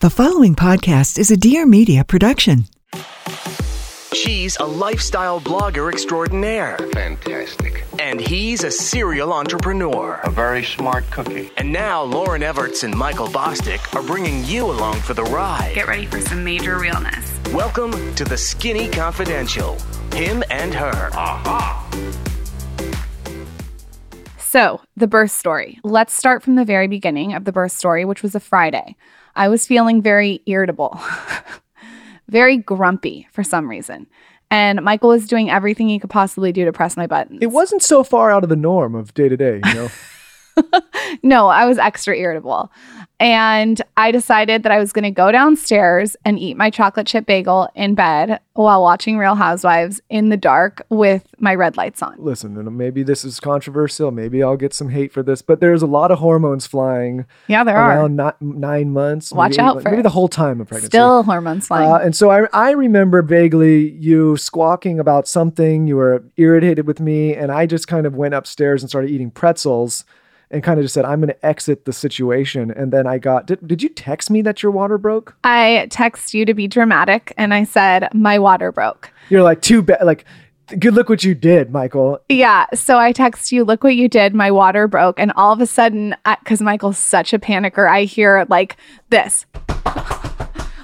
The following podcast is a Dear Media production. She's a lifestyle blogger extraordinaire, Fantastic. and he's a serial entrepreneur. A very smart cookie. And now Lauryn Evarts and Michael Bosstick are bringing you along for the ride. Get ready for some major realness. Welcome to the Skinny Confidential. Him and her. So, the birth story. Let's start from the very beginning of the birth story, which was a Friday. I was feeling very irritable, very grumpy for some reason. And Michael was doing everything he could possibly do to press my buttons. It wasn't so far out of the norm of day to day, you know. No, I was extra irritable. And I decided that I was going to go downstairs and eat my chocolate chip bagel in bed while watching Real Housewives in the dark with my red lights on. Listen, maybe this is controversial. Maybe I'll get some hate for this, but there's a lot of hormones flying Yeah, there are. around ni- nine months. Watch eight out for maybe it. the whole time of pregnancy. Still hormones flying. Uh, and so I, I remember vaguely you squawking about something. You were irritated with me, and I just kind of went upstairs and started eating pretzels, and kind of just said, "I'm going to exit the situation." And then I got. Did, did you text me that your water broke? I text you to be dramatic and I said, My water broke. You're like too bad. Like, good look what you did, Michael. Yeah. So I text you, Look what you did. My water broke. And all of a sudden, because Michael's such a panicker, I hear like this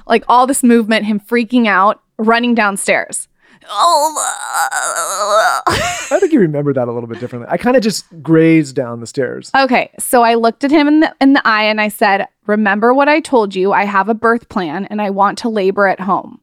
like all this movement, him freaking out, running downstairs. Oh. I think you remember that a little bit differently. I kind of just grazed down the stairs. Okay, so I looked at him in the in the eye and I said, "Remember what I told you? I have a birth plan and I want to labor at home."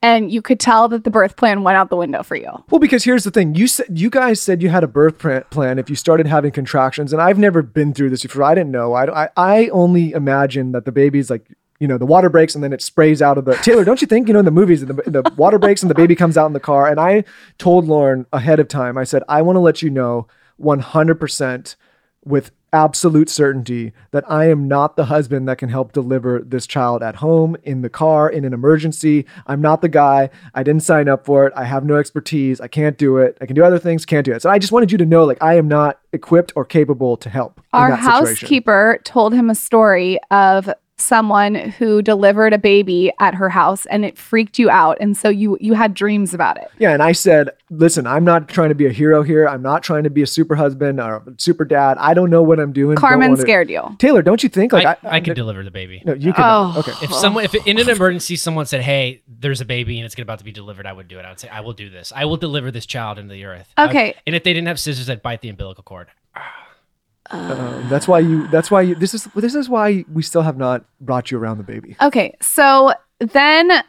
And you could tell that the birth plan went out the window for you. Well, because here's the thing: you said you guys said you had a birth plan if you started having contractions, and I've never been through this before. I didn't know. I I, I only imagine that the baby's like. You know, the water breaks and then it sprays out of the Taylor. Don't you think? You know, in the movies, the, the water breaks and the baby comes out in the car. And I told Lauryn ahead of time, I said, I want to let you know 100% with absolute certainty that I am not the husband that can help deliver this child at home, in the car, in an emergency. I'm not the guy. I didn't sign up for it. I have no expertise. I can't do it. I can do other things, can't do it. So I just wanted you to know like I am not equipped or capable to help. in Our housekeeper told him a story of someone who delivered a baby at her house and it freaked you out and so you you had dreams about it. Yeah, and I said, listen, I'm not trying to be a hero here. I'm not trying to be a super husband or a super dad. I don't know what I'm doing. Carmen scared you. Taylor, don't you think? Like I, I could deliver the baby. No, you can. Oh. Okay. If someone, if in an emergency someone said, "Hey, there's a baby and it's about to be delivered," I would do it. I would say, "I will do this. I will deliver this child into the earth." I- Okay. and if they didn't have scissors, I'd bite the umbilical cord. Um, that's why you. That's why you. This is. This is why we still have not brought you around the baby. Okay, so then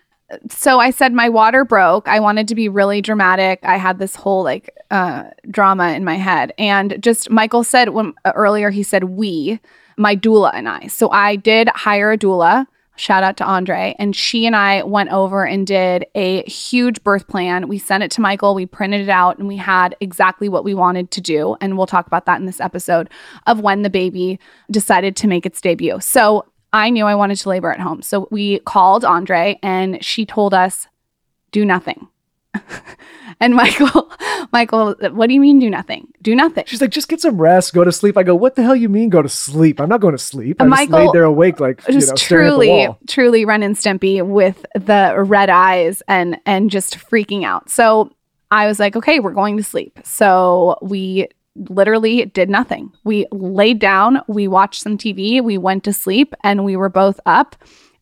so I said my water broke. I wanted to be really dramatic. I had this whole like uh drama in my head. And just Michael said when uh, earlier he said we, my doula and I. So I did hire a doula. Shout out to Andre. And she and I went over and did a huge birth plan. We sent it to Michael, we printed it out, and we had exactly what we wanted to do. And we'll talk about that in this episode of when the baby decided to make its debut. So I knew I wanted to labor at home. So we called Andre and she told us, do nothing. and Michael, Michael, what do you mean do nothing? Do nothing. She's like, just get some rest, go to sleep. I go, what the hell you mean go to sleep? I'm not going to sleep. I just Michael- laid there awake, like you just know, at the truly, truly Ren and Stimpy with the red eyes and and just freaking out. So I was like, okay, we're going to sleep. So we literally did nothing. We laid down, we watched some TV, we went to sleep, and we were both up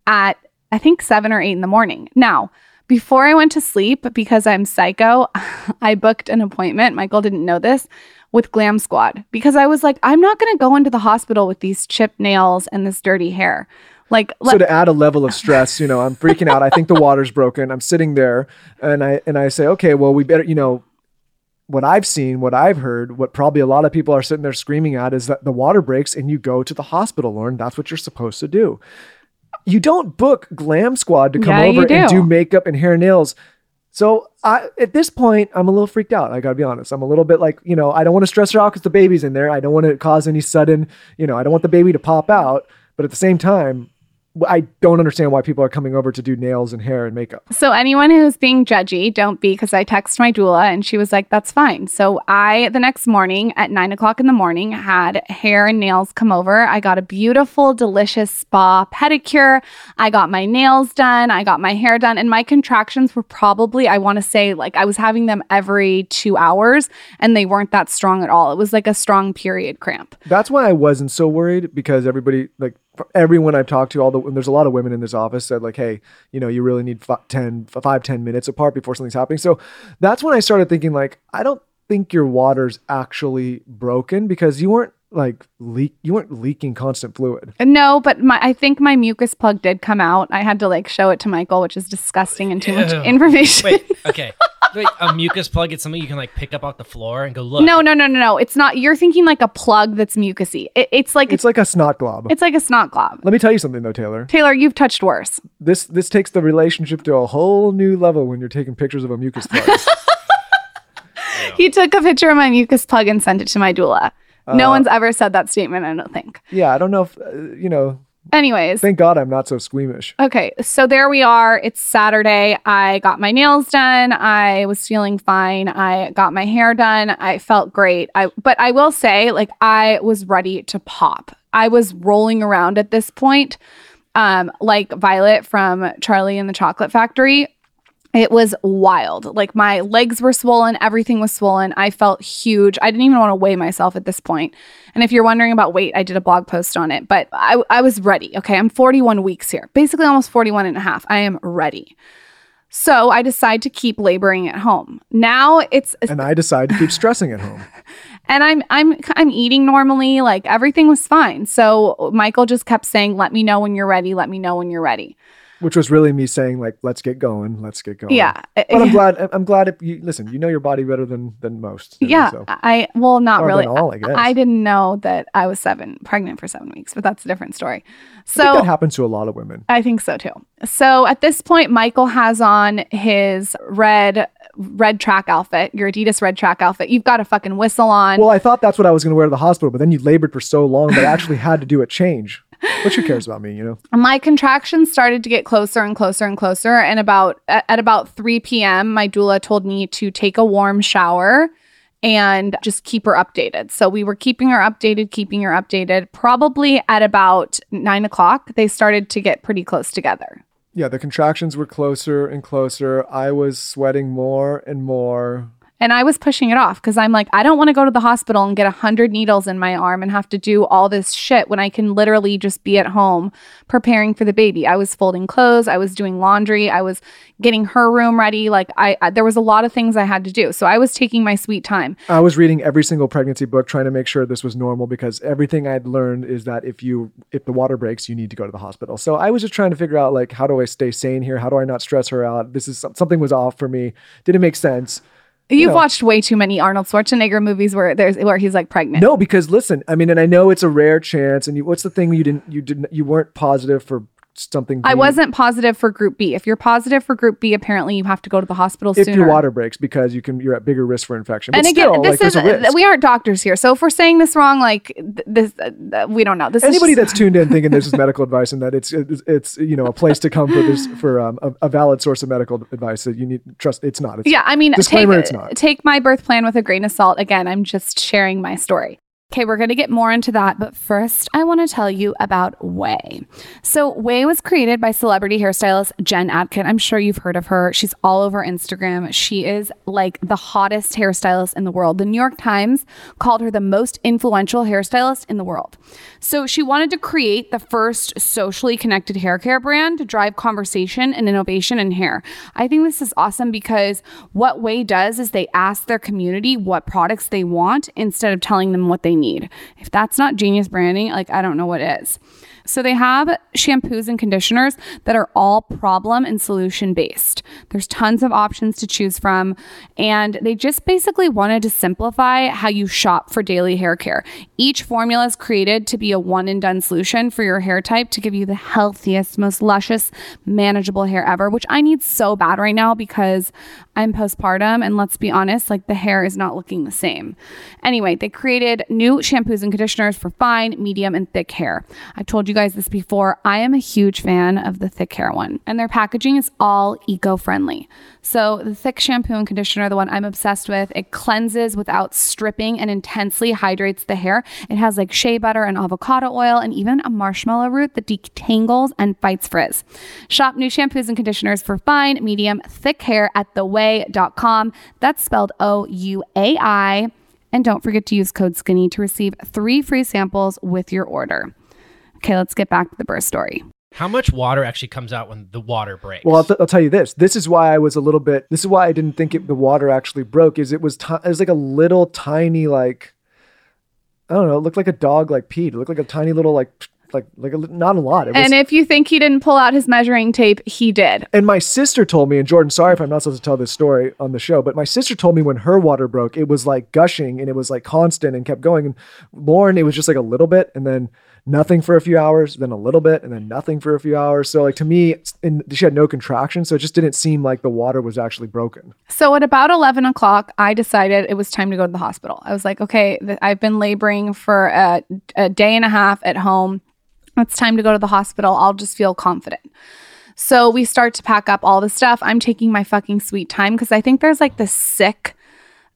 at I think seven or eight in the morning. Now, before I went to sleep, because I'm psycho, I booked an appointment. Michael didn't know this with Glam Squad because I was like, I'm not going to go into the hospital with these chipped nails and this dirty hair. Like, So let- to add a level of stress, you know, I'm freaking out. I think the water's broken. I'm sitting there and I and I say, okay, well, we better, you know, what I've seen, what I've heard, what probably a lot of people are sitting there screaming at is that the water breaks and you go to the hospital, Lauryn. That's what you're supposed to do. You don't book Glam Squad to come Yeah, over and do. do makeup and hair and nails. So I, at this point, I'm a little freaked out. I gotta be honest. I'm a little bit like, you know, I don't want to stress her out because the baby's in there. I don't want to cause any sudden, you know, I don't want the baby to pop out. But at the same time, I don't understand why people are coming over to do nails and hair and makeup. So anyone who's being judgy, don't be, because I texted my doula and she was like, "That's fine." So I, the next morning at nine o'clock in the morning, had hair and nails come over. I got a beautiful, delicious spa pedicure. I got my nails done. I got my hair done, and my contractions were probably, I want to say, like I was having them every two hours, and they weren't that strong at all. It was like a strong period cramp. That's why I wasn't so worried because everybody, like everyone I've talked to, all the there's a lot of women in this office said like, hey, you know, you really need fi- 10, five, 10 minutes apart before something's happening. So that's when I started thinking like, I don't think your water's actually broken because you weren't like leak, you weren't leaking constant fluid. Uh, no, but my I think my mucus plug did come out. I had to like show it to Michael, which is disgusting and too much information. Wait, okay. Wait, a mucus plug. It's something you can like pick up off the floor and go look. No, no, no, no, no. It's not. You're thinking like a plug that's mucusy. It, it's like It's it's, like a snot glob. it's like a snot glob. Let me tell you something though, Taylor. Taylor, you've touched worse. This this takes the relationship to a whole new level when you're taking pictures of a mucus plug. He took a picture of my mucus plug and sent it to my doula. Uh, no one's ever said that statement. I don't think. yeah, I don't know if uh, you know. Anyways, Thank God I'm not so squeamish. Okay, so there we are. It's Saturday. I got my nails done. I was feeling fine. I got my hair done. I felt great. I but I will say like I was ready to pop. I was rolling around at this point um like Violet from Charlie and the Chocolate Factory. It was wild. Like my legs were swollen, everything was swollen. I felt huge. I didn't even want to weigh myself at this point. And if you're wondering about weight, I did a blog post on it, but I, I was ready. Okay. I'm 41 weeks here, basically almost 41 and a half. I am ready. So I decide to keep laboring at home. Now it's And I decide to keep stressing at home. and I'm I'm I'm eating normally, like everything was fine. So Michael just kept saying, "Let me know when you're ready. Let me know when you're ready." Which was really me saying like, let's get going, let's get going. Yeah. But I'm glad. I'm glad if you listen. You know your body better than than most. Yeah, so. I well, not really. all, I guess. I didn't know that I was seven, pregnant for seven weeks, but that's a different story. So that happens to a lot of women. I think so too. So at this point, Michael has on his red red track outfit, your Adidas red track outfit. You've got a fucking whistle on. Well, I thought that's what I was going to wear to the hospital, but then you labored for so long that I actually had to do a change. But she cares about me, you know? my contractions started to get closer and closer and closer. And about at, at about 3 p.m., my doula told me to take a warm shower and just keep her updated. So we were keeping her updated, keeping her updated. Probably at about nine o'clock, they started to get pretty close together. Yeah, the contractions were closer and closer. I was sweating more and more. And I was pushing it off because I'm like, I don't want to go to the hospital and get a hundred needles in my arm and have to do all this shit when I can literally just be at home preparing for the baby. I was folding clothes, I was doing laundry, I was getting her room ready. Like I, I there was a lot of things I had to do. So I was taking my sweet time. I was reading every single pregnancy book trying to make sure this was normal because everything I'd learned is that if you if the water breaks, you need to go to the hospital. So I was just trying to figure out like how do I stay sane here? How do I not stress her out? This is something was off for me. Didn't make sense. You've know. watched way too many Arnold Schwarzenegger movies where there's where he's like pregnant. No, because listen, I mean, and I know it's a rare chance. And you, what's the thing you didn't you didn't you weren't positive for something? I wasn't positive for group B. If you're positive for group B, apparently you have to go to the hospital if sooner. your water breaks because you can you're at bigger risk for infection. But and again, still, this like, is we aren't doctors here, so if we're saying this wrong, like th- this, uh, we don't know. This Anybody is just, that's tuned in thinking this is medical advice and that it's it's, it's you know a place to come for this for um, a, a valid source of medical advice that you need trust. It's not. It's, yeah. I mean, take Disclaimer, it's not. take my birth plan with a grain of salt. Again, I'm just sharing my story. Okay, we're going to get more into that, but first, I want to tell you about OUAI. So, OUAI was created by celebrity hairstylist Jen Atkin. I'm sure you've heard of her. She's all over Instagram. She is like the hottest hairstylist in the world. The New York Times called her the most influential hairstylist in the world. So, she wanted to create the first socially connected hair care brand to drive conversation and innovation in hair. I think this is awesome because what OUAI does is they ask their community what products they want instead of telling them what they need. If that's not genius branding, like I don't know what is. So they have shampoos and conditioners that are all problem and solution based. There's tons of options to choose from and they just basically wanted to simplify how you shop for daily hair care. Each formula is created to be a one and done solution for your hair type to give you the healthiest, most luscious, manageable hair ever, which I need so bad right now because I'm postpartum and let's be honest, like the hair is not looking the same. Anyway, they created new shampoos and conditioners for fine, medium, and thick hair. I've told you guys this before. I am a huge fan of the thick hair one, and their packaging is all eco friendly. So, the thick shampoo and conditioner, the one I'm obsessed with, it cleanses without stripping and intensely hydrates the hair. It has like shea butter and avocado oil, and even a marshmallow root that detangles and fights frizz. Shop new shampoos and conditioners for fine, medium, thick hair at theouai.com. That's spelled O U A I. And don't forget to use code SKINNY to receive three free samples with your order. Okay, let's get back to the birth story. How much water actually comes out when the water breaks? Well, I'll, t- I'll tell you this. This is why I was a little bit. This is why I didn't think it, the water actually broke. Is it was ti it was like a little tiny like I don't know. It looked like a dog like peed. It looked like a tiny little like like like a, not a lot. It was, And if you think he didn't pull out his measuring tape, he did. And my sister told me, and Jordan, sorry if I'm not supposed to tell this story on the show, but my sister told me when her water broke, it was like gushing and it was like constant and kept going. And Lauryn, it was just like a little bit and then nothing for a few hours, then a little bit and then nothing for a few hours. So like to me, and she had no contraction, so it just didn't seem like the water was actually broken. So at about 11 o'clock, I decided it was time to go to the hospital. I was like, okay, th- I've been laboring for a, a day and a half at home. It's time to go to the hospital. I'll just feel confident. So we start to pack up all the stuff. I'm taking my fucking sweet time because I think there's like this sick,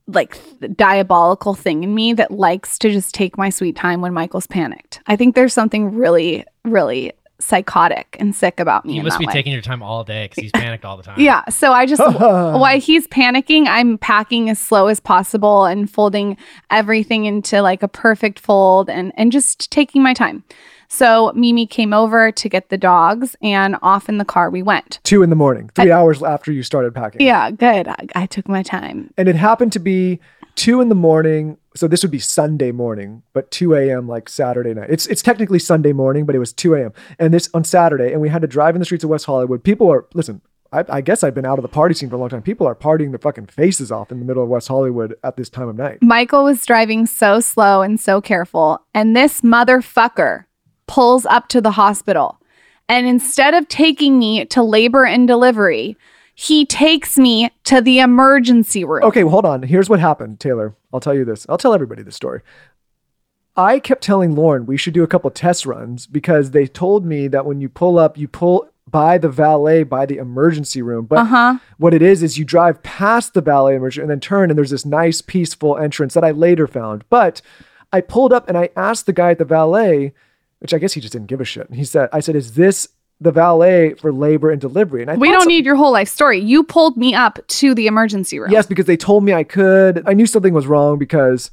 like th- diabolical thing in me that likes to just take my sweet time when Michael's panicked. I think there's something really, really psychotic and sick about me. you must be way. taking your time all day because he's panicked all the time. Yeah. So I just, while he's panicking, I'm packing as slow as possible and folding everything into like a perfect fold and, and just taking my time. So Mimi came over to get the dogs and off in the car we went. Two in the morning, three hours after you started packing. Yeah, good. I, I took my time. And it happened to be two in the morning. So this would be Sunday morning, but 2 a.m. like Saturday night. It's it's technically Sunday morning, but it was 2 a.m. And this on Saturday, and we had to drive in the streets of West Hollywood. People are listen. I, I guess I've been out of the party scene for a long time. People are partying their fucking faces off in the middle of West Hollywood at this time of night. Michael was driving so slow and so careful, and this motherfucker pulls up to the hospital. And instead of taking me to labor and delivery, he takes me to the emergency room. Okay, well, hold on. Here's what happened, Taylor. I'll tell you this. I'll tell everybody this story. I kept telling Lauren we should do a couple test runs because they told me that when you pull up, you pull by the valet by the emergency room. But Uh huh. what it is is you drive past the valet emergency and then turn, and there's this nice, peaceful entrance that I later found. But I pulled up and I asked the guy at the valet, which I guess he just didn't give a shit. And he said, I said, is this the valet for labor and delivery? And I We don't so- need your whole life story. You pulled me up to the emergency room. Yes, because they told me I could. I knew something was wrong because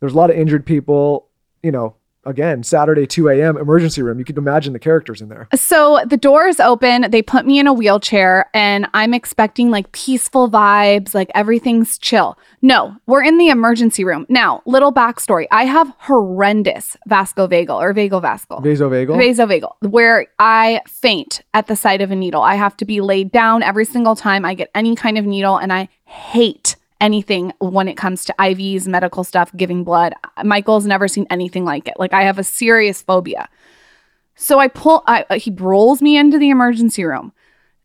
there's a lot of injured people. You know, again, Saturday, 2 a.m., emergency room. You can imagine the characters in there. So the doors open, they put me in a wheelchair, and I'm expecting like peaceful vibes, like everything's chill. No, we're in the emergency room. Now, little backstory I have horrendous vascovagal or vagal-vascal. Vasovagal. Vasovagal, where I faint at the sight of a needle. I have to be laid down every single time I get any kind of needle, and I hate anything when it comes to IVs, medical stuff, giving blood. Michael's never seen anything like it. Like I have a serious phobia. So I pull, I, uh, he rolls me into the emergency room,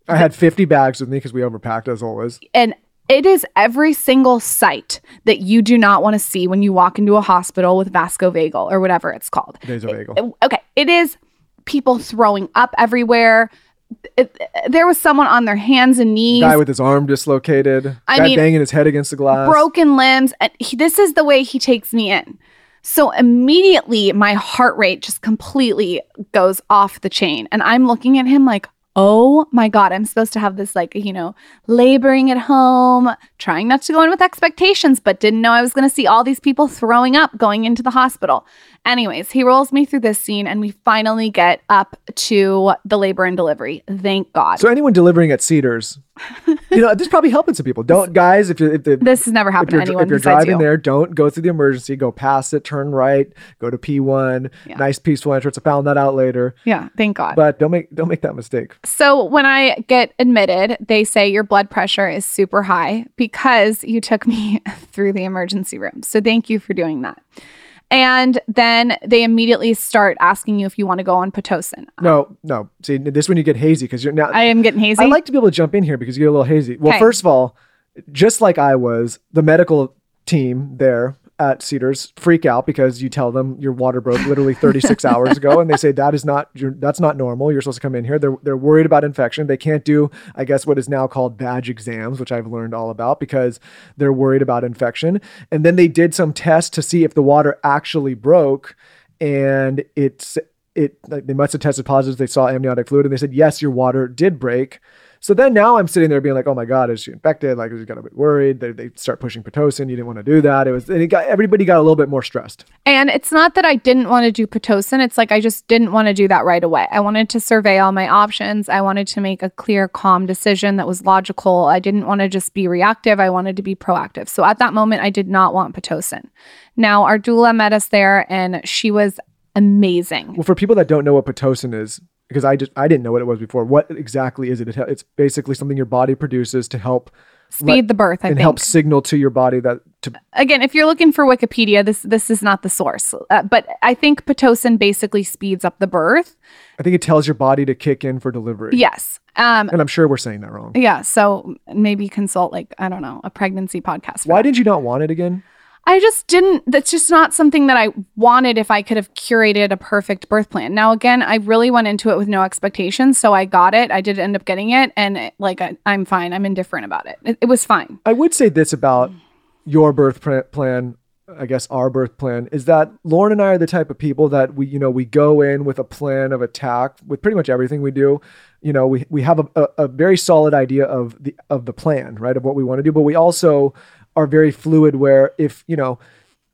I had 50 bags with me because we overpacked as always. and it is every single sight that you do not want to see when you walk into a hospital with vascovagal or whatever it's called. Vasovagal. okay, it is people throwing up everywhere. It- there was someone on their hands and knees, Guy with his arm dislocated. I guy mean, banging his head against the glass. broken limbs, and he, this is the way he takes me in. So immediately, my heart rate just completely goes off the chain, and I'm looking at him like, "Oh my god, I'm supposed to have this like you know laboring at home, trying not to go in with expectations, but didn't know I was going to see all these people throwing up going into the hospital." Anyways, he rolls me through this scene, and we finally get up to the labor and delivery. Thank God. So anyone delivering at Cedars, you know, this is probably helping some people. Don't guys, if you if the this has never happened to anyone if you're driving you. there, don't go through the emergency. Go past it, turn right, go to P1. Yeah. Nice peaceful entrance. I found that out later, yeah, thank God. but don't make don't make that mistake. So when I get admitted, they say your blood pressure is super high because you took me through the emergency room. So thank you for doing that. And then they immediately start asking you if you want to go on Pitocin. No, no. See, this when you get hazy because you're now. I am getting hazy. I like to be able to jump in here because you get a little hazy. Well, Okay. first of all, just like I was, the medical team there at Cedars freak out because you tell them your water broke literally 36 hours ago, and they say that is not you're, that's not normal. You're supposed to come in here. They're they're worried about infection. They can't do, I guess, what is now called badge exams, which I've learned all about because they're worried about infection. And then they did some tests to see if the water actually broke, and it's it like they must have tested positive. They saw amniotic fluid, and they said yes, your water did break. So then now I'm sitting there being like, oh my God, is she infected? Like, I just got a bit worried. They, they start pushing Pitocin. You didn't want to do that. It was, and it got, everybody got a little bit more stressed. And it's not that I didn't want to do Pitocin. It's like I just didn't want to do that right away. I wanted to survey all my options. I wanted to make a clear, calm decision that was logical. I didn't want to just be reactive. I wanted to be proactive. So at that moment, I did not want Pitocin. Now, our doula met us there and she was amazing. Well, for people that don't know what Pitocin is, because I just I didn't know what it was before. What exactly is it? It- It's basically something your body produces to help Speed let- the birth, I and think. help signal to your body that to Again, if you're looking for Wikipedia, this this is not the source. Uh, but I think Pitocin basically speeds up the birth. I think it tells your body to kick in for delivery. Yes. Um, And I'm sure we're saying that wrong. yeah. So maybe consult like, I don't know, a pregnancy podcast. Why that. did you not want it again? I just didn't. That's just not something that I wanted if I could have curated a perfect birth plan. Now, again, I really went into it with no expectations. So I got it. I did end up getting it. And it, like, I, I'm fine. I'm indifferent about it. it. It was fine. I would say this about your birth plan, I guess our birth plan, is that Lauryn and I are the type of people that we, you know, we go in with a plan of attack with pretty much everything we do. You know, we, we have a, a, a very solid idea of the of the plan, right, of what we want to do, but we also are very fluid. Where if you know,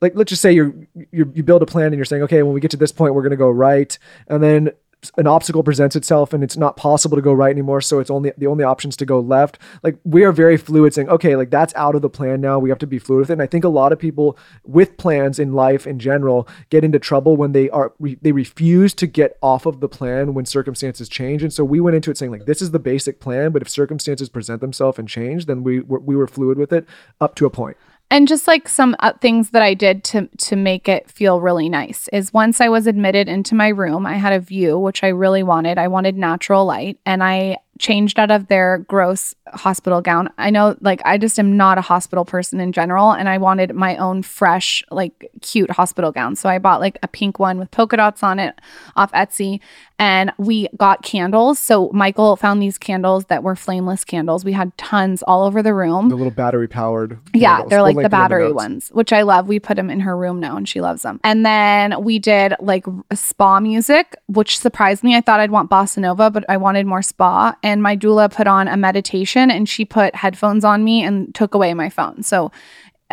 like let's just say you you build a plan and you're saying, okay, when we get to this point, we're going to go right, and then an obstacle presents itself and it's not possible to go right anymore so it's only the only options to go left. Like we are very fluid saying okay like that's out of the plan now. We have to be fluid with it. And i think a lot of people with plans in life in general get into trouble when they are re- they refuse to get off of the plan when circumstances change. And so we went into it saying like this is the basic plan but if circumstances present themselves and change then we were, we were fluid with it up to a point and just like some uh, things that I did to to make it feel really nice is once I was admitted into my room, I had a view which I really wanted. I wanted natural light, and I changed out of their gross hospital gown. I know, like, I just am not a hospital person in general, and I wanted my own fresh, like, cute hospital gown. So I bought like a pink one with polka dots on it off Etsy, and we got candles. So Michael found these candles that were flameless candles. We had tons all over the room. the little battery powered Yeah, they're like the battery ones, which I love. We put them in her room now and she loves them. And then we did like spa music, which surprised me. I thought I'd want bossa nova, but I wanted more spa. And my doula put on a meditation and she put headphones on me and took away my phone. So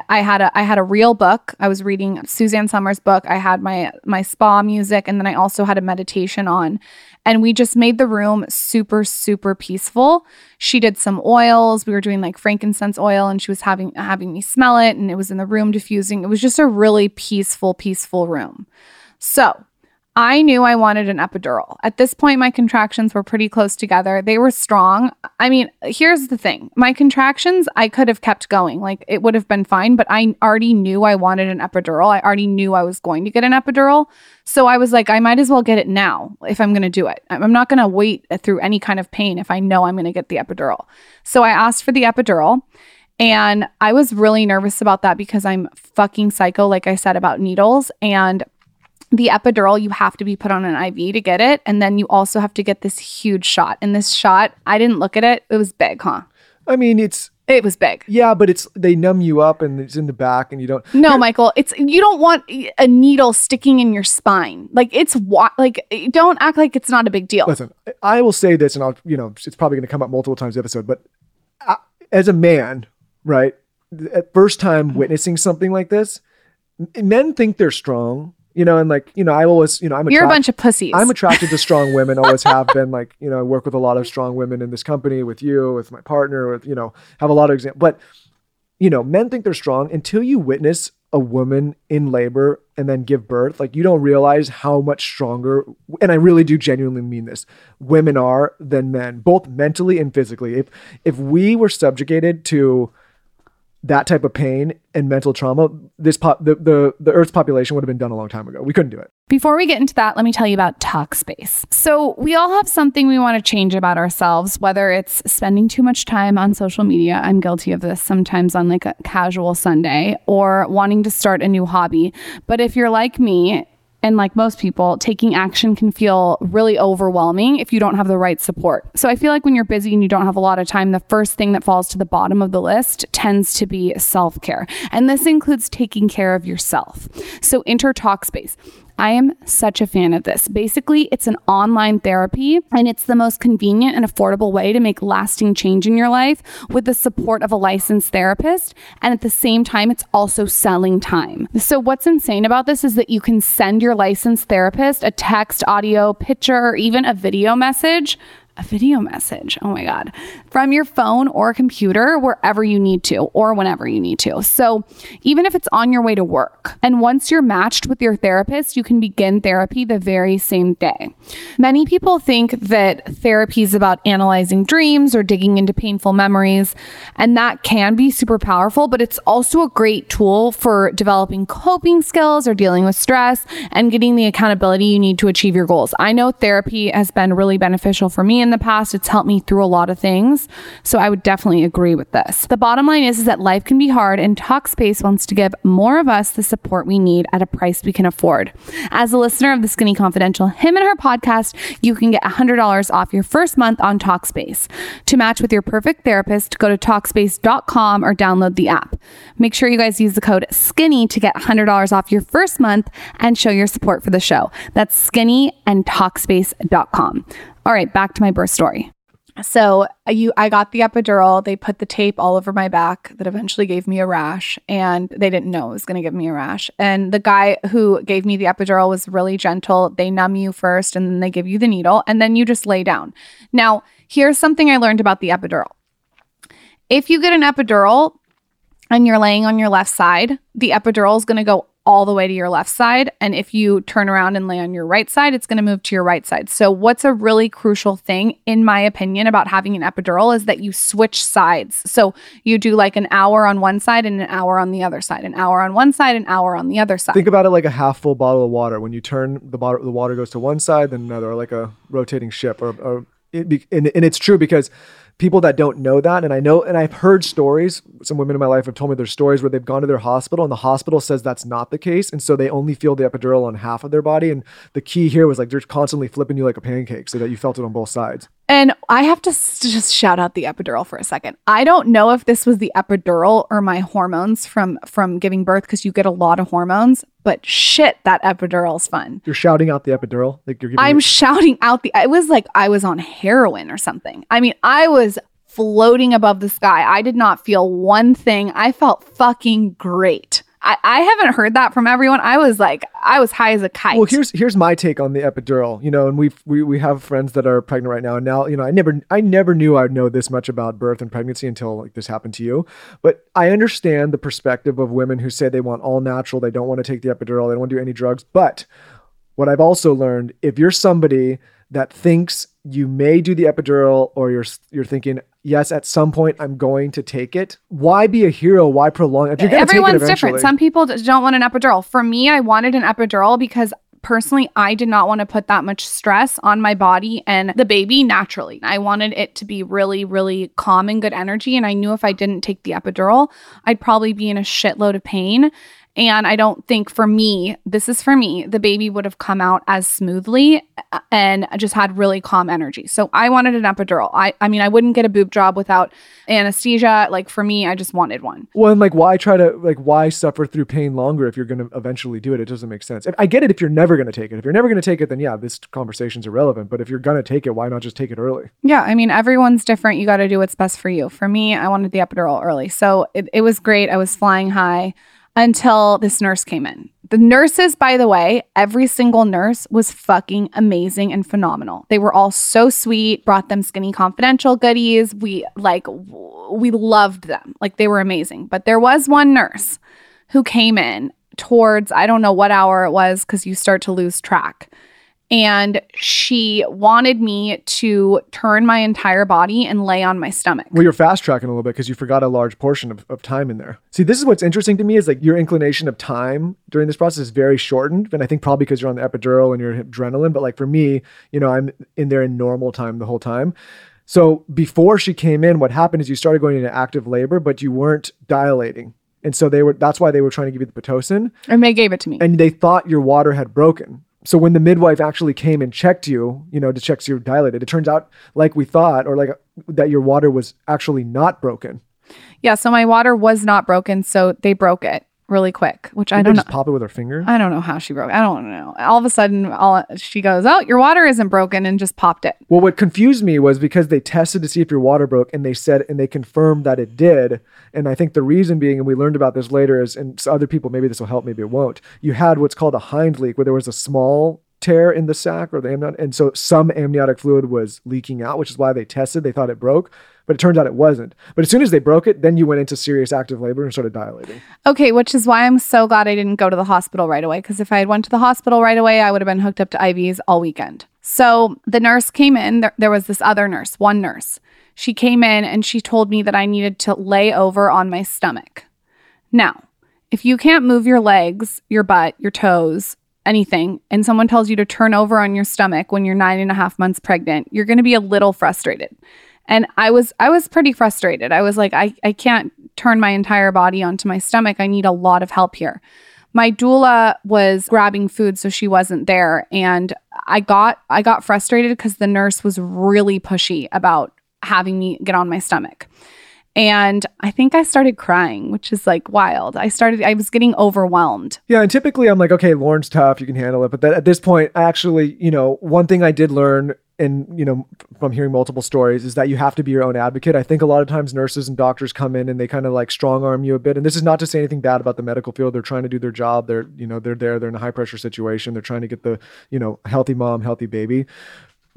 I had a I had a real book. I was reading Suzanne Somers' book. I had my my spa music and then I also had a meditation on. And we just made the room super super peaceful. She did some oils. We were doing like frankincense oil and she was having having me smell it and it was in the room diffusing. It was just a really peaceful peaceful room. So, I knew I wanted an epidural. At this point, my contractions were pretty close together. They were strong. I mean, here's the thing my contractions, I could have kept going. Like, it would have been fine, but I already knew I wanted an epidural. I already knew I was going to get an epidural. So I was like, I might as well get it now if I'm going to do it. I'm not going to wait through any kind of pain if I know I'm going to get the epidural. So I asked for the epidural. And I was really nervous about that because I'm fucking psycho, like I said, about needles. And the epidural, you have to be put on an IV to get it. And then you also have to get this huge shot. And this shot, I didn't look at it. It was big, huh? i mean it's It was big. yeah but it's they numb you up and it's in the back and you don't No, Michael, it's you don't want a needle sticking in your spine. Like it's wa- like don't act like it's not a big deal. Listen, I will say this, and I'll, you know, it's probably going to come up multiple times in the episode, but I, as a man, right, at first time witnessing something like this, men think they're strong, you know, and like, you know, I always, you know, I'm You're a bunch of pussies. I'm attracted to strong women, always have been. Like, you know, I work with a lot of strong women in this company, with you, with my partner, with, you know, have a lot of examples. But, you know, men think they're strong until you witness a woman in labor and then give birth. Like, you don't realize how much stronger, and I really do genuinely mean this, women are than men, both mentally and physically. If, if we were subjugated to, that type of pain and mental trauma, this the, the the Earth's population would have been done a long time ago. We couldn't do it. Before we get into that, let me tell you about Talkspace. So, we all have something we want to change about ourselves, whether it's spending too much time on social media. I'm guilty of this sometimes on like a casual Sunday, or wanting to start a new hobby. But if you're like me, and like most people, taking action can feel really overwhelming if you don't have the right support. So I feel like when you're busy and you don't have a lot of time, the first thing that falls to the bottom of the list tends to be self care. And this includes taking care of yourself. So enter Talkspace. I am such a fan of this. Basically, it's an online therapy and it's the most convenient and affordable way to make lasting change in your life with the support of a licensed therapist. And at the same time, it's also selling time. So, what's insane about this is that you can send your licensed therapist a text, audio, picture, or even a video message a video message. Oh my God. From your phone or computer, wherever you need to or whenever you need to. So even if it's on your way to work, and once you're matched with your therapist, you can begin therapy the very same day. Many people think that therapy is about analyzing dreams or digging into painful memories, and that can be super powerful, but it's also a great tool for developing coping skills or dealing with stress and getting the accountability you need to achieve your goals. I know therapy has been really beneficial for me in the past. It's helped me through a lot of things. So I would definitely agree with this. The bottom line is, is that life can be hard and Talkspace wants to give more of us the support we need at a price we can afford. As a listener of the Skinny Confidential Him and Her podcast, you can get $100 off your first month on Talkspace. To match with your perfect therapist, go to Talkspace.com or download the app. Make sure you guys use the code SKINNY to get $100 off your first month and show your support for the show. That's skinny and Talkspace.com. All right, back to my birth story. So uh, you, I got the epidural. They put the tape all over my back that eventually gave me a rash, and they didn't know it was going to give me a rash. And the guy who gave me the epidural was really gentle. They numb you first, and then they give you the needle, and then you just lay down. Now, here's something I learned about the epidural. If you get an epidural and you're laying on your left side, the epidural is going to go all the way to your left side. And if you turn around and lay on your right side, it's going to move to your right side. So, what's a really crucial thing, in my opinion, about having an epidural is that you switch sides. So, you do like an hour on one side and an hour on the other side, an hour on one side, an hour on the other side. Think about it like a half full bottle of water. When you turn the bottle, the water goes to one side, then another, like a rotating ship. Or, or it be, and, and it's true because people that don't know that and i know and i've heard stories some women in my life have told me their stories where they've gone to their hospital and the hospital says that's not the case and so they only feel the epidural on half of their body and the key here was like they're constantly flipping you like a pancake so that you felt it on both sides And I have to just shout out the epidural for a second. I don't know if this was the epidural or my hormones from from giving birth because you get a lot of hormones, but shit, that epidural's fun. you're shouting out the epidural like you're I'm it- shouting out the it was like I was on heroin or something. I mean, I was floating above the sky. I did not feel one thing. I felt fucking great. I, I haven't heard that from everyone. I was like, I was high as a kite. Well, here's here's my take on the epidural. You know, and we've we we have friends that are pregnant right now, and now you know I never I never knew I'd know this much about birth and pregnancy until like this happened to you. But I understand the perspective of women who say they want all natural, they don't want to take the epidural, they don't want to do any drugs. But what I've also learned, if you're somebody that thinks you may do the epidural, or you're you're thinking yes, at some point I'm going to take it. Why be a hero? Why prolong? If you're going to take it Everyone's different. Some people don't want an epidural. For me, I wanted an epidural because personally, I did not want to put that much stress on my body and the baby naturally. I wanted it to be really, really calm and good energy. And I knew if I didn't take the epidural, I'd probably be in a shitload of pain. And I don't think for me, this is for me, the baby would have come out as smoothly and just had really calm energy. So I wanted an epidural. I, I mean, I wouldn't get a boob job without anesthesia. Like for me, I just wanted one. Well, and like, why try to like why suffer through pain longer if you're going to eventually do it? It doesn't make sense. I get it if you're never going to take it. If you're never going to take it, then yeah, this conversation's irrelevant. But if you're going to take it, why not just take it early? Yeah, I mean, everyone's different. You got to do what's best for you. For me, I wanted the epidural early. So it, it was great. I was flying high until this nurse came in. The nurses, by the way, every single nurse was fucking amazing and phenomenal. They were all so sweet, brought them skinny confidential goodies. We like, we loved them. Like they were amazing. But there was one nurse who came in towards, I don't know what hour it was because you start to lose track. And she wanted me to turn my entire body and lay on my stomach. Well, you're fast tracking a little bit because you forgot a large portion of, of time in there. See, this is what's interesting to me is like your inclination of time during this process is very shortened. And I think probably because you're on the epidural and your adrenaline. But like for me, you know, I'm in there in normal time the whole time. So before she came in, what happened is you started going into active labor, but you weren't dilating. And so they were that's why they were trying to give you the Pitocin. and they gave it to me. And they thought your water had broken. So when the midwife actually came and checked you, you know, to check so you're dilated, it turns out like we thought, or like that your water was actually not broken. yeah, so my water was not broken, so they broke it really quick, which I Did they don't know. just pop it with her finger. I don't know how she broke. I don't know. All of a sudden, all she goes, "Oh, your water isn't broken," and just popped it. Well, what confused me was because they tested to see if your water broke, and they said and they confirmed that it did. And I think the reason being, and we learned about this later, is and so other people maybe this will help, maybe it won't. You had what's called a hind leak, where there was a small tear in the sac or the amniotic, and so some amniotic fluid was leaking out, which is why they tested. They thought it broke, but it turns out it wasn't. But as soon as they broke it, then you went into serious active labor and started dilating. Okay, which is why I'm so glad I didn't go to the hospital right away. Because if I had went to the hospital right away, I would have been hooked up to IVs all weekend. So the nurse came in. There, there was this other nurse, one nurse. She came in and she told me that I needed to lay over on my stomach. Now, if you can't move your legs, your butt, your toes, anything, and someone tells you to turn over on your stomach when you're nine and a half months pregnant, you're going to be a little frustrated. And I was I was pretty frustrated. I was like, I, I can't turn my entire body onto my stomach. I need a lot of help here. My doula was grabbing food, so she wasn't there. And I got I got frustrated because the nurse was really pushy about having me get on my stomach. And I think I started crying, which is like wild. I started, I was getting overwhelmed. Yeah, and typically I'm like, okay, Lauryn's tough, you can handle it. But that, at this point, actually, you know, one thing I did learn and you know from hearing multiple stories is that you have to be your own advocate. I think a lot of times nurses and doctors come in and they kind of like strong arm you a bit. And this is not to say anything bad about the medical field. They're trying to do their job. They're you know they're there. They're in a high pressure situation. They're trying to get the you know healthy mom healthy baby.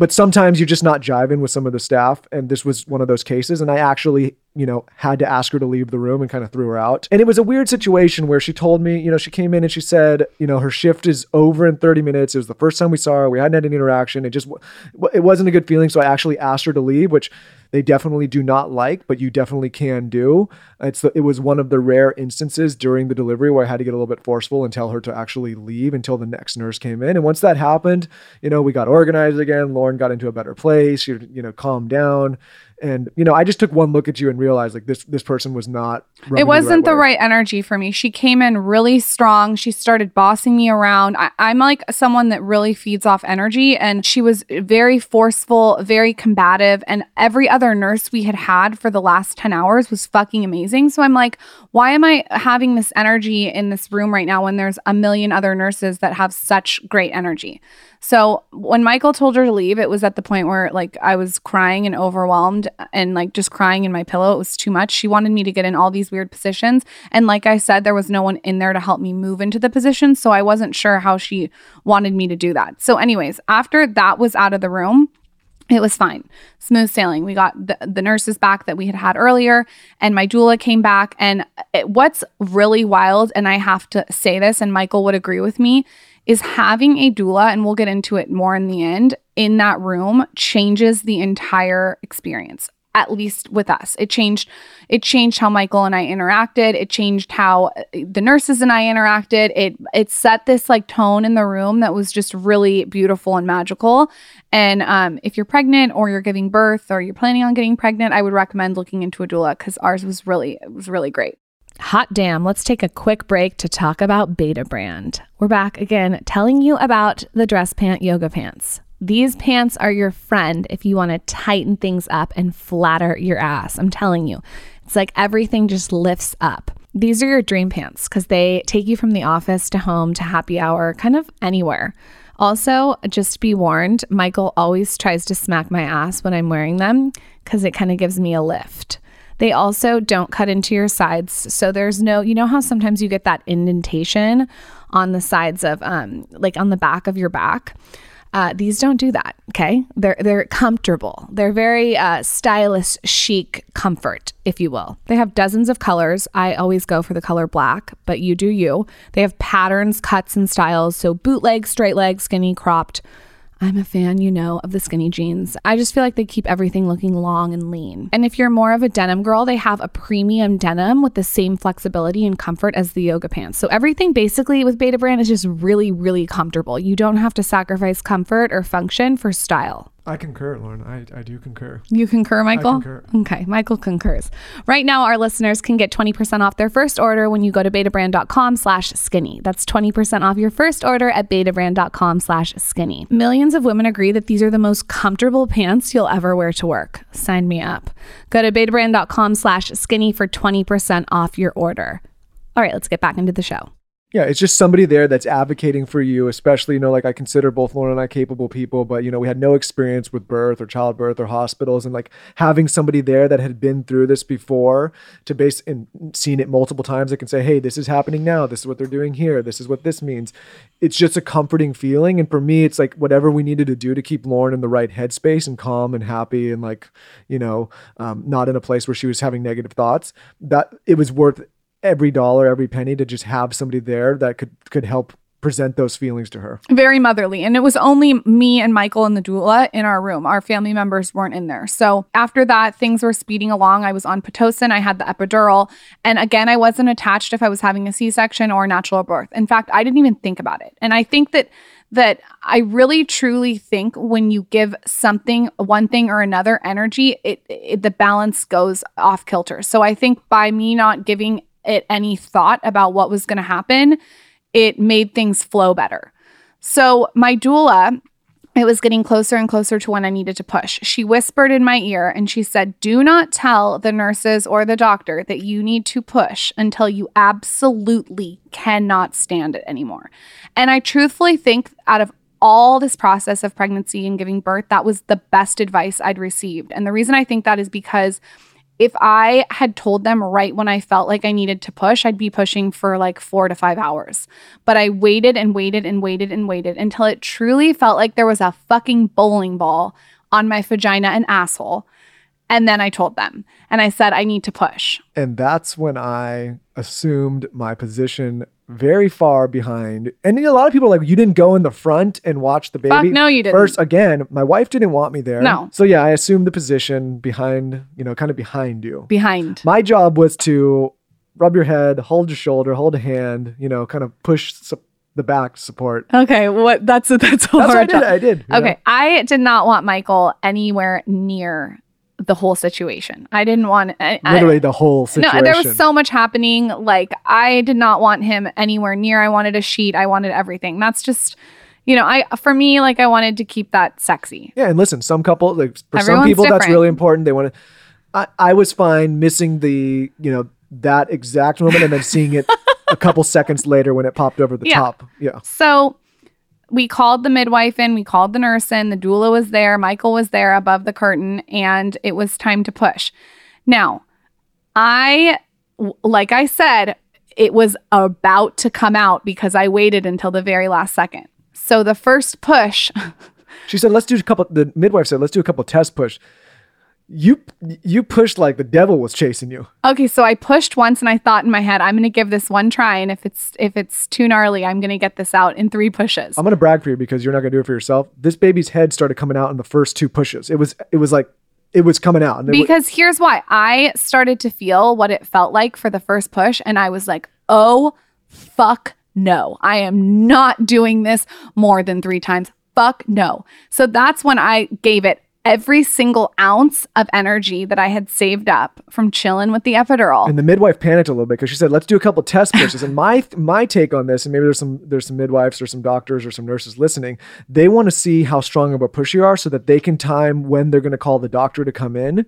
But sometimes you're just not jiving with some of the staff. And this was one of those cases. And i actually you know had to ask her to leave the room and kind of threw her out and it was a weird situation where she told me you know she came in and she said you know her shift is over in 30 minutes it was the first time we saw her we hadn't had any interaction it just it wasn't a good feeling so i actually asked her to leave which they definitely do not like, but you definitely can do. It's the, it was one of the rare instances during the delivery where I had to get a little bit forceful and tell her to actually leave until the next nurse came in. And once that happened, you know, we got organized again. Lauryn got into a better place. She, you know, calmed down. And you know, I just took one look at you and realized like this this person was not. It wasn't the way. right energy for me. She came in really strong. She started bossing me around. I, I'm like someone that really feeds off energy, and she was very forceful, very combative. And every other nurse we had had for the last 10 hours was fucking amazing. So I'm like, why am I having this energy in this room right now when there's a million other nurses that have such great energy? So when Michael told her to leave, it was at the point where like I was crying and overwhelmed and like just crying in my pillow. It was too much. She wanted me to get in all these weird positions. And like I said, there was no one in there to help me move into the position. So I wasn't sure how she wanted me to do that. So, anyways, after that was out of the room, it was fine. Smooth sailing. We got the, the nurses back that we had had earlier, and my doula came back. And it, what's really wild, and I have to say this, and Michael would agree with me, is having a doula, and we'll get into it more in the end, in that room changes the entire experience at least with us. It changed it changed how michael and i interacted. It changed how uh, the nurses and i interacted. It it set this like tone in the room that was just really beautiful and magical. And um, if you're pregnant or you're giving birth or you're planning on getting pregnant i would recommend looking into a doula because ours was really it was really great Hot damn, let's take a quick break to talk about Betabrand. We're back again telling you about the dress pant yoga pants. These pants are your friend if you want to tighten things up and flatter your ass. I'm telling you, it's like everything just lifts up. These are your dream pants because they take you from the office to home to happy hour, kind of anywhere. Also, just be warned, Michael always tries to smack my ass when I'm wearing them because it kind of gives me a lift. They also don't cut into your sides. So there's no, you know how sometimes you get that indentation on the sides of, um, like on the back of your back? Uh, these don't do that. Okay, they're they're comfortable. They're very uh, stylish, chic comfort, if you will. They have dozens of colors. I always go for the color black, but you do you. They have patterns, cuts, and styles. So bootleg, straight leg, skinny, cropped. I'm a fan, you know, of the skinny jeans. I just feel like they keep everything looking long and lean. And if you're more of a denim girl, they have a premium denim with the same flexibility and comfort as the yoga pants. So everything basically with Betabrand is just really, really comfortable. You don't have to sacrifice comfort or function for style. I concur, Lauryn. I, I do concur. You concur, Michael? concur. Okay, Michael concurs. Right now, our listeners can get 20% off their first order when you go to betabrand.com slash skinny. That's 20% off your first order at betabrand.com slash skinny. Millions of women agree that these are the most comfortable pants you'll ever wear to work. Sign me up. Go to betabrand.com slash skinny for 20% off your order. All right, let's get back into the show. Yeah, it's just somebody there that's advocating for you, especially, you know, like I consider both Lauryn and I capable people, but, you know, we had no experience with birth or childbirth or hospitals. And like having somebody there that had been through this before to base and seen it multiple times, that can say, hey, this is happening now. This is what they're doing here. This is what this means. It's just a comforting feeling. And for me, it's like whatever we needed to do to keep Lauryn in the right headspace and calm and happy and like, you know, um, not in a place where she was having negative thoughts, that it was worth every dollar, every penny to just have somebody there that could could help present those feelings to her. Very motherly. And it was only me and Michael and the doula in our room. Our family members weren't in there. So after that, things were speeding along. I was on Pitocin, I had the epidural. And again, I wasn't attached if I was having a C section or natural birth. In fact, I didn't even think about it. And I think that that I really truly think when you give something one thing or another energy, it, it the balance goes off kilter. So I think by me not giving it any thought about what was going to happen, it made things flow better. So, my doula, it was getting closer and closer to when I needed to push. She whispered in my ear and she said, Do not tell the nurses or the doctor that you need to push until you absolutely cannot stand it anymore. And I truthfully think out of all this process of pregnancy and giving birth, that was the best advice I'd received. And the reason I think that is because if I had told them right when I felt like I needed to push, I'd be pushing for like four to five hours. But I waited and waited and waited and waited until it truly felt like there was a fucking bowling ball on my vagina and asshole. And then I told them and I said, I need to push. And that's when I assumed my position very far behind. And you know, a lot of people are like, you didn't go in the front and watch the baby. Fuck no, you didn't. First, again, my wife didn't want me there. No. So yeah, I assumed the position behind, you know, kind of behind you. Behind. My job was to rub your head, hold your shoulder, hold a hand, you know, kind of push su- the back support. Okay, what that's that's a That's what I did. I did. Okay, know? I did not want Michael anywhere near the whole situation. I didn't want I, I- Literally the whole situation. No, there was so much happening. Like I did not want him anywhere near. I wanted a sheet. I wanted everything. That's just, you know, I for me, like I wanted to keep that sexy. Yeah, and listen, some couple like for some Everyone's people that's really important. They want to. I, I was fine missing the you know that exact moment and then seeing it a couple seconds later when it popped over the Yeah. top. Yeah, So we called the midwife in, we called the nurse in, the doula was there, Michael was there above the curtain, and it was time to push. Now, I, like I said, it was about to come out because I waited until the very last second. So the first push, she said, "Let's do a couple." The midwife said, "Let's do a couple test push." You you pushed like the devil was chasing you. okay, so I pushed once and I thought in my head, I'm going to give this one try and if it's if it's too gnarly, I'm going to get this out in 3 pushes. I'm gonna brag for you because you're not gonna do it for yourself. This baby's head started coming out in the first two pushes. It was it was like it was coming out. And it wa- Because here's why I started to feel what it felt like for the first push, and I was like, oh, fuck no. I am not doing this more than three times. Fuck no. So that's when I gave it every single ounce of energy that I had saved up from chilling with the epidural. And the midwife panicked a little bit because she said, "Let's do a couple test pushes." and my my take on this, and maybe there's some there's some midwives or some doctors or some nurses listening. They want to see how strong of a push you are, so that they can time when they're going to call the doctor to come in.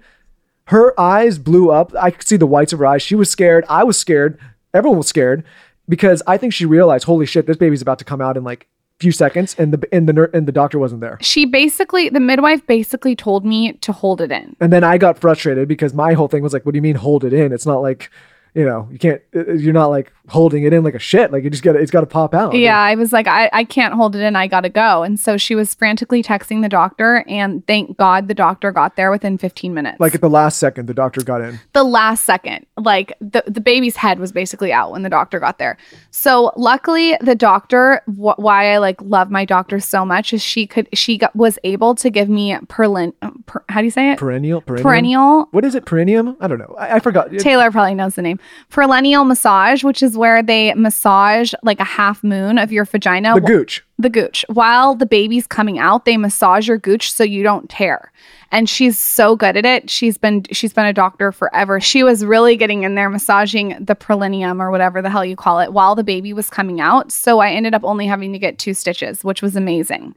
Her eyes blew up. I could see the whites of her eyes. She was scared. I was scared. Everyone was scared because I think she realized, "Holy shit, this baby's about to come out in like." Few seconds, and the and the nur- and the doctor wasn't there. she basically, the midwife basically told me to hold it in. And then I got frustrated because my whole thing was like, what do you mean hold it in? It's not like, you know, you can't. uh, You're not like holding it in like a shit. Like you just got to it's got to pop out. Yeah, I was like, I, I can't hold it in. I got to go. And so she was frantically texting the doctor. And thank God the doctor got there within 15 minutes. Like at the last second, the doctor got in. the last second. Like the, the baby's head was basically out when the doctor got there. So luckily, the doctor, wh- why I like love my doctor so much is she could, she got, was able to give me perlin, per, how do you say it? Perennial. Perennial. Perennial. What is it? Perennium? I don't know. I, I forgot. Taylor probably knows the name. Perennial massage, which is where they massage like a half moon of your vagina. the gooch. The gooch. While the baby's coming out, they massage your gooch so you don't tear. And she's so good at it. She's been she's been a doctor forever. She was really getting in there massaging the perineum or whatever the hell you call it while the baby was coming out. So I ended up only having to get two stitches, which was amazing.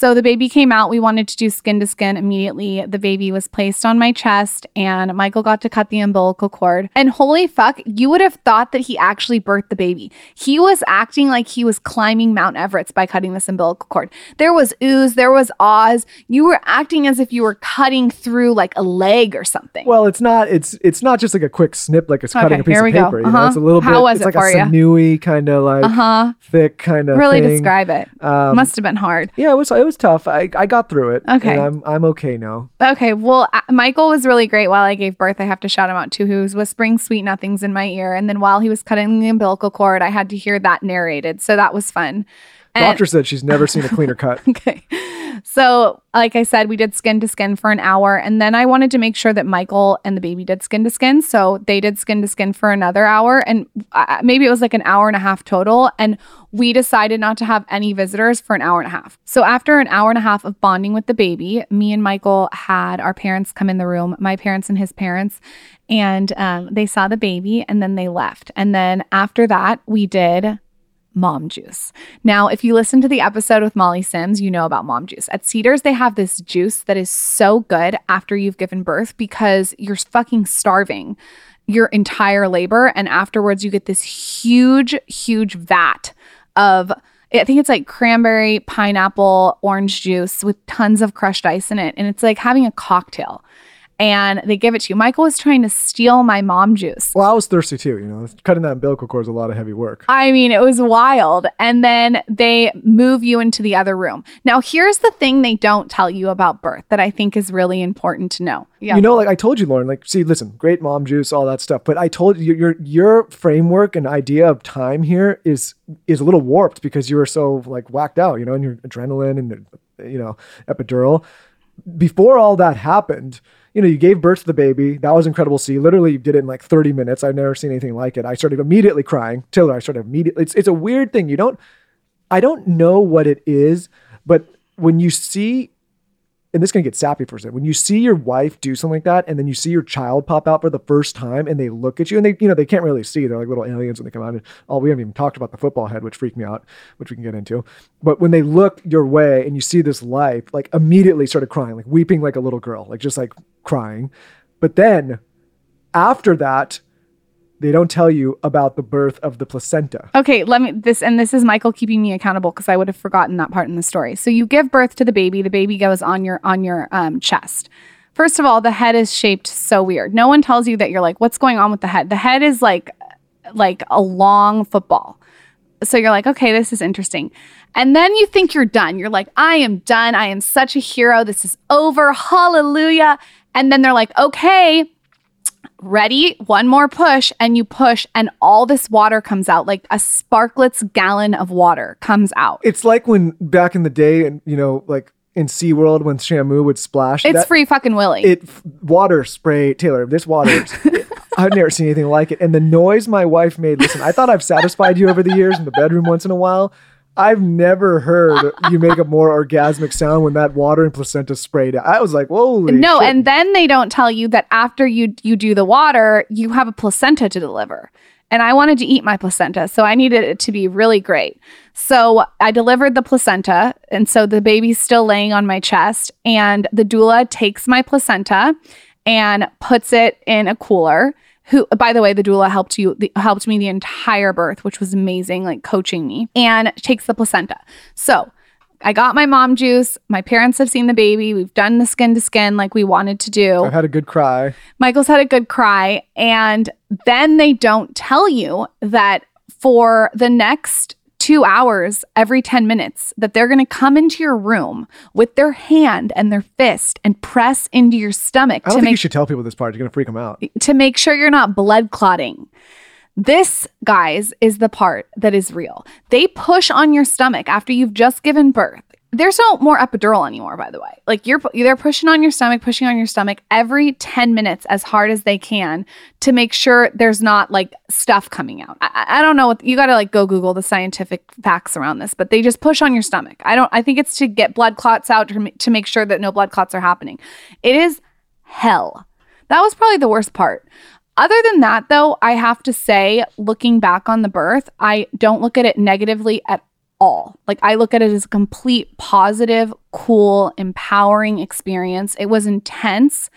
So the baby came out. We wanted to do skin to skin immediately. The baby was placed on my chest, and Michael got to cut the umbilical cord. And holy fuck, you would have thought that he actually birthed the baby. He was acting like he was climbing Mount Everest by cutting this umbilical cord. There was ooze, there was ahs. You were acting as if you were cutting through like a leg or something. Well, it's not. It's it's not just like a quick snip, like it's cutting Okay, a piece of we go. paper. You know, Uh-huh. it's a little How bit. was it's it like for a sinewy kind of like uh huh. thick kind of. Really thing. describe it. Um, Must have been hard. Yeah, it was. It was tough. I, I got through it. Okay. and I'm I'm okay now. Okay, well, uh, Michael was really great while I gave birth. I have to shout him out too, who was whispering sweet nothings in my ear. And then while he was cutting the umbilical cord, I had to hear that narrated. So that was fun. And- Doctor said she's never seen a cleaner cut. okay. So, like I said, we did skin to skin for an hour. And then I wanted to make sure that Michael and the baby did skin to skin. So they did skin to skin for another hour. And uh, maybe it was like an hour and a half total. And we decided not to have any visitors for an hour and a half. So, after an hour and a half of bonding with the baby, me and Michael had our parents come in the room, my parents and his parents, and um, they saw the baby and then they left. And then after that, we did mom juice. Now, if you listen to the episode with Molly Sims, you know about mom juice. At Cedars, they have this juice that is so good after you've given birth because you're fucking starving your entire labor. And afterwards, you get this huge, huge vat of. I think it's like cranberry, pineapple, orange juice with tons of crushed ice in it. And it's like having a cocktail. And they give it to you. Michael was trying to steal my mom juice. Well, I was thirsty too. You know, cutting that umbilical cord is a lot of heavy work. I mean, it was wild. And then they move you into the other room. Now, here's the thing they don't tell you about birth that I think is really important to know. Yeah. You know, like I told you, Lauryn. Like, see, listen, great mom juice, all that stuff. But I told you, your your framework and idea of time here is is a little warped because you were so like whacked out. You know, and your adrenaline and you know epidural. Before all that happened, you know, you gave birth to the baby. That was incredible. See, literally, you did it in like 30 minutes. I've never seen anything like it. I started immediately crying. Taylor, I started immediately. It's it's a weird thing. You don't. I don't know what it is, but when you see and this is gonna get sappy for a second. When you see your wife do something like that, and then you see your child pop out for the first time, and they look at you, and they, you know, they can't really see. They're like little aliens when they come out. And oh, we haven't even talked about the football head, which freaked me out, which we can get into. But when they look your way and you see this life, like immediately started crying, like weeping like a little girl, like just like crying. But then after that, they don't tell you about the birth of the placenta. Okay, let me this and this is Michael keeping me accountable because I would have forgotten that part in the story. So you give birth to the baby, the baby goes on your on your um, chest. First of all, the head is shaped so weird. No one tells you that you're like, what's going on with the head? The head is like like a long football. So you're like, okay, this is interesting. And then you think you're done. You're like, I am done. I am such a hero. This is over. Hallelujah. And then they're like, okay, ready one more push and you push and all this water comes out like a Sparkletts gallon of water comes out It's like when back in the day, and you know, like in SeaWorld when Shamu would splash. it's that- free fucking willy it water spray Taylor. This water, I've never seen anything like it. And the noise my wife made. Listen, I thought I've satisfied you over the years in the bedroom once in a while. I've never heard you make a more orgasmic sound when that water and placenta sprayed. out. I was like, holy no shit. and then they don't tell you that after you you do the water you have a placenta to deliver and i wanted to eat my placenta so i needed it to be really great so i delivered the placenta and so the baby's still laying on my chest and the doula takes my placenta and puts it in a cooler who by the way the doula helped you the, helped me the entire birth which was amazing like coaching me and takes the placenta so I got my mom juice. My parents have seen the baby. We've done the skin to skin like we wanted to do. I've had a good cry. Michael's had a good cry. And then they don't tell you that for the next two hours every 10 minutes that they're going to come into your room with their hand and their fist and press into your stomach I don't think make you should tell people this part. You're gonna freak them out. to make sure you're not blood clotting. This, guys, is the part that is real. They push on your stomach after you've just given birth. There's no more epidural anymore, by the way. Like you're they're pushing on your stomach, pushing on your stomach every 10 minutes as hard as they can to make sure there's not like stuff coming out. I, I don't know what you got to like go Google the scientific facts around this, but they just push on your stomach. I don't. I think it's to get blood clots out to, to make sure that no blood clots are happening. It is hell. That was probably the worst part. Other than that, though, I have to say, looking back on the birth, I don't look at it negatively at all. Like, I look at it as a complete positive, cool, empowering experience. It was intense,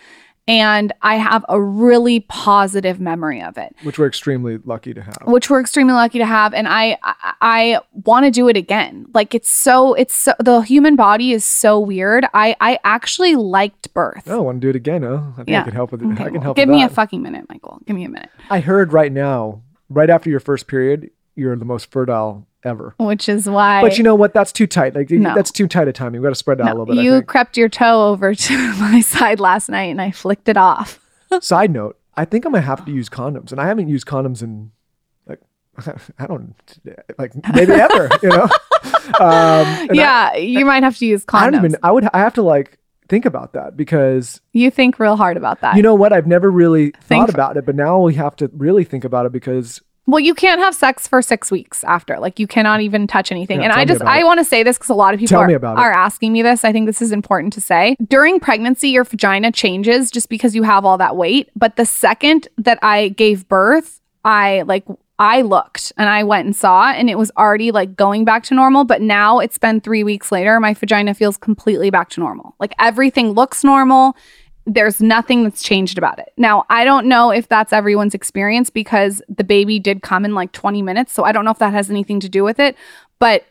and I have a really positive memory of it Which we're extremely lucky to have. which we're extremely lucky to have and i i, I want to do it again like it's so it's so the human body is so weird i i actually liked birth Oh, I want to do it again. Oh, I think Yeah. I can help with it. Okay, I can well, help give me a fucking minute michael give me a minute I heard right now, right after your first period, you're the most fertile ever. which is why But you know what? That's too tight. Like No. that's too tight a time. You've got to spread it out a little bit. You crept your toe over to my side last night and i flicked it off Side note: I think I'm gonna have to use condoms, and I haven't used condoms in like I don't like maybe ever. You know? Um, and I- yeah you might have to use I, condoms don't even. I would. I have to like think about that because you think real hard about that you know what? I've never really Think thought about it, but now we have to really think about it because Well, you can't have sex for six weeks after. Like you cannot even touch anything. Yeah, and I just I want to say this because a lot of people are, me about it. are asking me this. I think this is important to say. During pregnancy, your vagina changes just because you have all that weight. But the second that I gave birth, I like I looked and I went and saw and it was already like going back to normal. But now it's been three weeks later. My vagina feels completely back to normal. Like everything looks normal there's nothing that's changed about it. Now, I don't know if that's everyone's experience because the baby did come in like 20 minutes. So I don't know if that has anything to do with it. But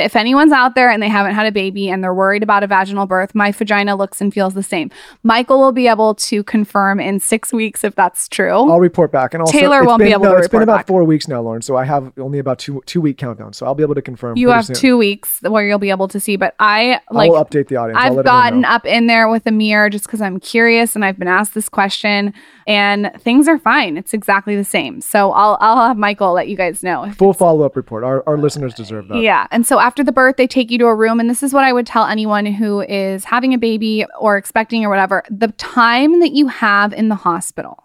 if anyone's out there and they haven't had a baby and they're worried about a vaginal birth, my vagina looks and feels the same. Michael will be able to confirm in six weeks if that's true. I'll report back. And also, Taylor won't be been- able no, to uh, It's been about back. four weeks now, Lauryn. So I have only about two two week countdown. So I'll be able to confirm. you have soon. two weeks where you'll be able to see, but I like will update the audience. I'll I've gotten up in there with a mirror just because I'm curious and I've been asked this question and things are fine. It's exactly the same. So I'll I'll have Michael let you guys know. full follow up report. Our our listeners deserve that. yeah. And so after the birth, they take you to a room. And this is what I would tell anyone who is having a baby or expecting or whatever the time that you have in the hospital.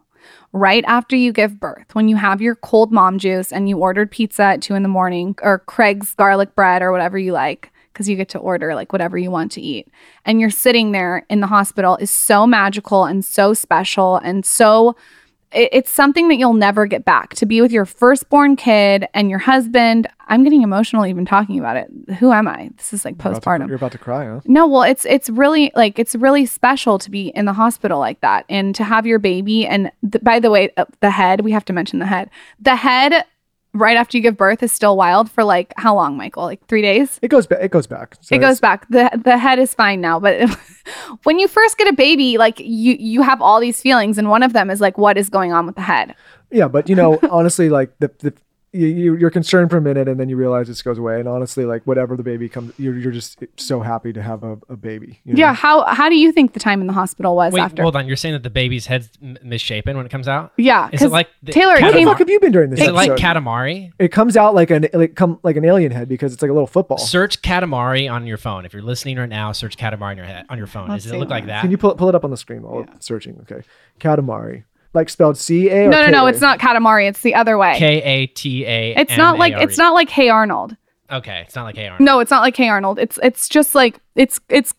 Right after you give birth, when you have your cold mom juice and you ordered pizza at two in the morning or Craig's garlic bread or whatever you like, because you get to order like whatever you want to eat, and you're sitting there in the hospital is so magical and so special and so it- it's something that you'll never get back to be with your firstborn kid and your husband. I'm getting emotional even talking about it. Who am I? This is like You're postpartum. You're about to cry, huh? No, well, it's it's really like it's really special to be in the hospital like that and to have your baby. And th- by the way, uh, the head we have to mention the head. The head right after you give birth is still wild for like how long, Michael? Like three days. It goes back. It goes back. So it goes back. the The head is fine now, but when you first get a baby, like you you have all these feelings, and one of them is like, what is going on with the head? Yeah, but you know, honestly, like the the you, you- you're concerned for a minute and then you realize this goes away. And honestly, like whatever the baby comes, you're you're just so happy to have a, a baby. you know? Yeah. How how do you think the time in the hospital was Wait, after? hold on. You're saying that the baby's head's m- misshapen when it comes out? Yeah. Is it 'cause like the Taylor? It Where the came. fuck have you been during this? Is it like episode? Katamari? it comes out like an like come like an alien head because it's like a little football. Search Katamari on your phone. If you're listening right now, search Katamari on your head on your phone. Let's Does it look like that? Can you pull pull it up on the screen while we're searching? Okay, Katamari, like spelled C A. No, no, no. It's not Katamari. It's the other way. K A T A. it's not like it's not like Hey Arnold. Okay, it's not like Hey Arnold. No, it's not like Hey Arnold. It's it's just like it's it's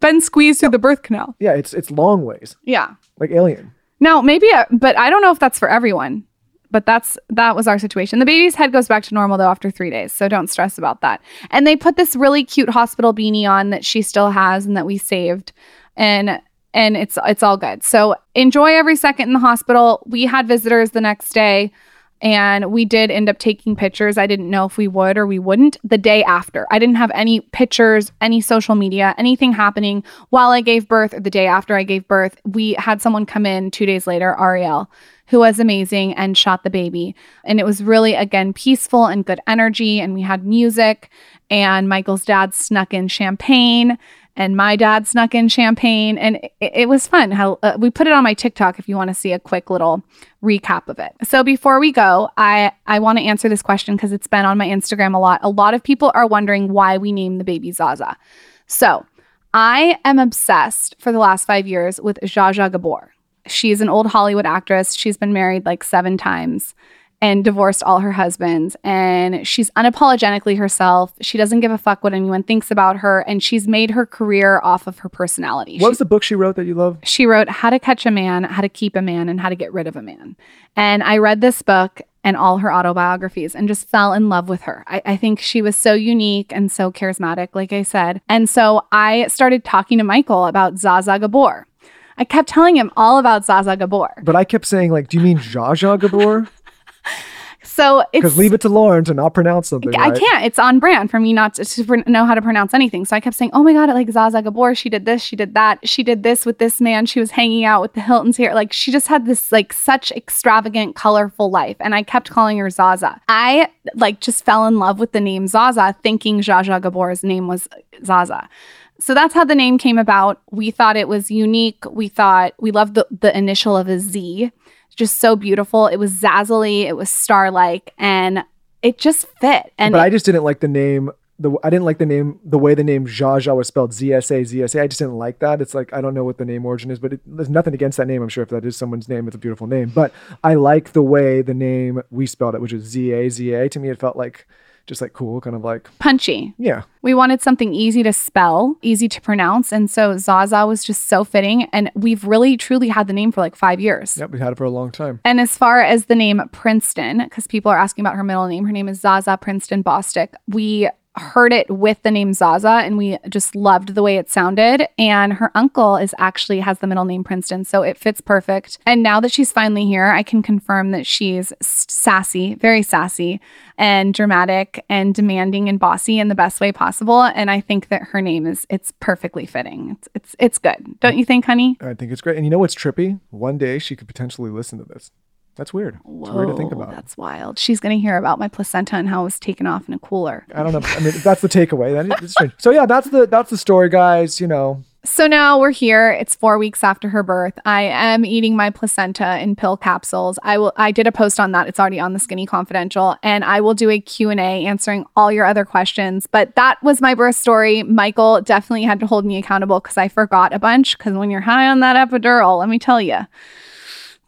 been squeezed through the birth canal. Yeah, it's it's long ways Yeah. like alien. Now maybe, uh, but I don't know if that's for everyone. But that's that was our situation. The baby's head goes back to normal though after three days, so don't stress about that. And they put this really cute hospital beanie on that she still has and that we saved, and and it's it's all good. So enjoy every second in the hospital. We had visitors the next day. And we did end up taking pictures. I didn't know if we would or we wouldn't the day after. I didn't have any pictures, any social media, anything happening while I gave birth or the day after I gave birth. We had someone come in two days later, Ariel, who was amazing and shot the baby. And it was really, again, peaceful and good energy. And we had music, and Michael's dad snuck in champagne and my dad snuck in champagne and it, it was fun. How uh, we put it on my tiktok if you want to see a quick little recap of it. So before we go i i want to answer this question because it's been on my instagram a lot. A lot of people are wondering why we named the baby zaza. So i am obsessed for the last five years with Zsa Zsa Gabor. She's an old hollywood actress. She's been married like seven times and divorced all her husbands. And she's unapologetically herself. She doesn't give a fuck what anyone thinks about her. And she's made her career off of her personality. What She- was the book she wrote that you love? she wrote How to Catch a Man, How to Keep a Man, and How to Get Rid of a Man. And I read this book and all her autobiographies and just fell in love with her. I, I think she was so unique and so charismatic, like I said. And so I started talking to Michael about Zaza Gabor. I kept telling him all about Zaza Gabor. But I kept saying, like, do you mean Zsa Gabor? So Because leave it to Lauryn to not pronounce something. I right? can't. It's on brand for me not to, to know how to pronounce anything. So I kept saying, "Oh my god, like Zaza Gabor, she did this, she did that, she did this with this man. She was hanging out with the Hiltons here. Like she just had this like such extravagant, colorful life." And I kept calling her Zaza. I like just fell in love with the name Zaza, thinking Zsa Gabor's name was Zaza. So that's how the name came about. We thought it was unique. We thought we loved the, the initial of a Z. Just so beautiful. It was zazzily, it was star-like, and it just fit. And but I just didn't like the name. The I didn't like the name, the way the name Zsa Zsa was spelled Z S A Z S A. I just didn't like that. It's like I don't know what the name origin is, but it, there's nothing against that name. I'm sure if that is someone's name, it's a beautiful name. But I like the way the name we spelled it, which is Z A Z A. To me, it felt like just like cool, kind of like punchy. yeah. We wanted something easy to spell, easy to pronounce. And so Zaza was just so fitting. And we've really, truly had the name for like five years. Yep, we've had it for a long time. And as far as the name Princeton, because people are asking about her middle name, her name is Zaza Princeton Bosstick. We heard it with the name Zaza and we just loved the way it sounded. And her uncle is actually has the middle name Princeton. So it fits perfect. And now that she's finally here, I can confirm that she's sassy, very sassy and dramatic and demanding and bossy in the best way possible. And I think that her name is it's perfectly fitting. It's it's it's good. Don't you think, honey? I think it's great. And you know what's trippy? One day she could potentially listen to this. That's weird. It's weird to think about. That's wild. She's going to hear about my placenta and how it was taken off in a cooler. I don't know. I mean, that's the takeaway. So yeah, that's the that's the story, guys. You know, So now we're here. It's four weeks after her birth. I am eating my placenta in pill capsules. I will. I did a post on that. It's already on the Skinny Confidential, and I will do a Q and A answering all your other questions. But that was my birth story. Michael definitely had to hold me accountable because I forgot a bunch. Because when you're high on that epidural, let me tell you.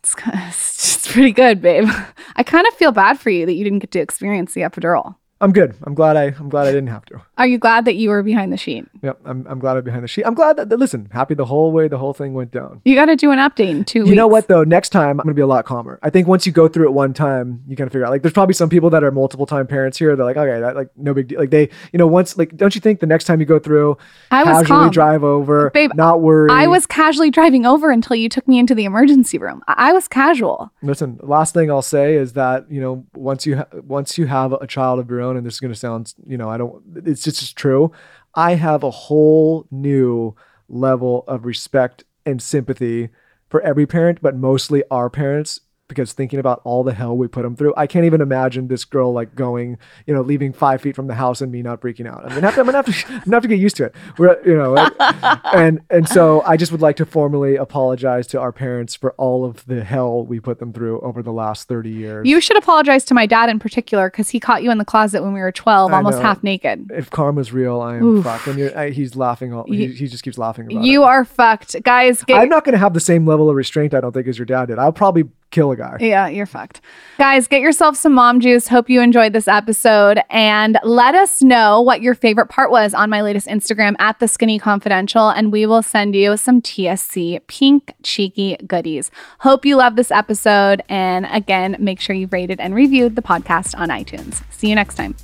It's, it's pretty good, babe. I kind of feel bad for you that you didn't get to experience the epidural. I'm good. I'm glad I I'm glad I didn't have to. Are you glad that you were behind the sheet? Yep. I'm I'm glad I'm behind the sheet. I'm glad that listen, happy the whole way the whole thing went down. You got to do an update in two weeks. You know what though? Next time I'm gonna be a lot calmer. I think once you go through it one time, you kind of figure out. Like, there's probably some people that are multiple time parents here. They're like, okay, that like no big deal. Like they, you know, once like, don't you think the next time you go through, I was casually calm. drive over, Babe, not worry. I was casually driving over until you took me into the emergency room. I I was casual. Listen, last thing I'll say is that you know once you ha- once you have a child of your own, and this is going to sound you know I don't it's just it's true. I have a whole new level of respect and sympathy for every parent, but mostly our parents. Because thinking about all the hell we put them through, I can't even imagine this girl like going, you know, leaving five feet from the house and me not freaking out. I'm gonna have to, I'm gonna have to, I'm gonna have to get used to it. We're, you know, and and so I just would like to formally apologize to our parents for all of the hell we put them through over the last 30 years. You should apologize to my dad in particular because he caught you in the closet when we were 12, I almost know. half naked. if karma's real, I am fucked. And you're, I, he's laughing. All, he, he just keeps laughing about You it. are fucked. Guys, get I'm not to have the same level of restraint, I don't think, as your dad did. I'll probably kill a guy. Yeah, you're fucked. Guys, get yourself some mom juice. Hope you enjoyed this episode and let us know what your favorite part was on my latest Instagram at the Skinny Confidential, and we will send you some TSC pink cheeky goodies. Hope you love this episode. And again, make sure you've rated and reviewed the podcast on iTunes. See you next time.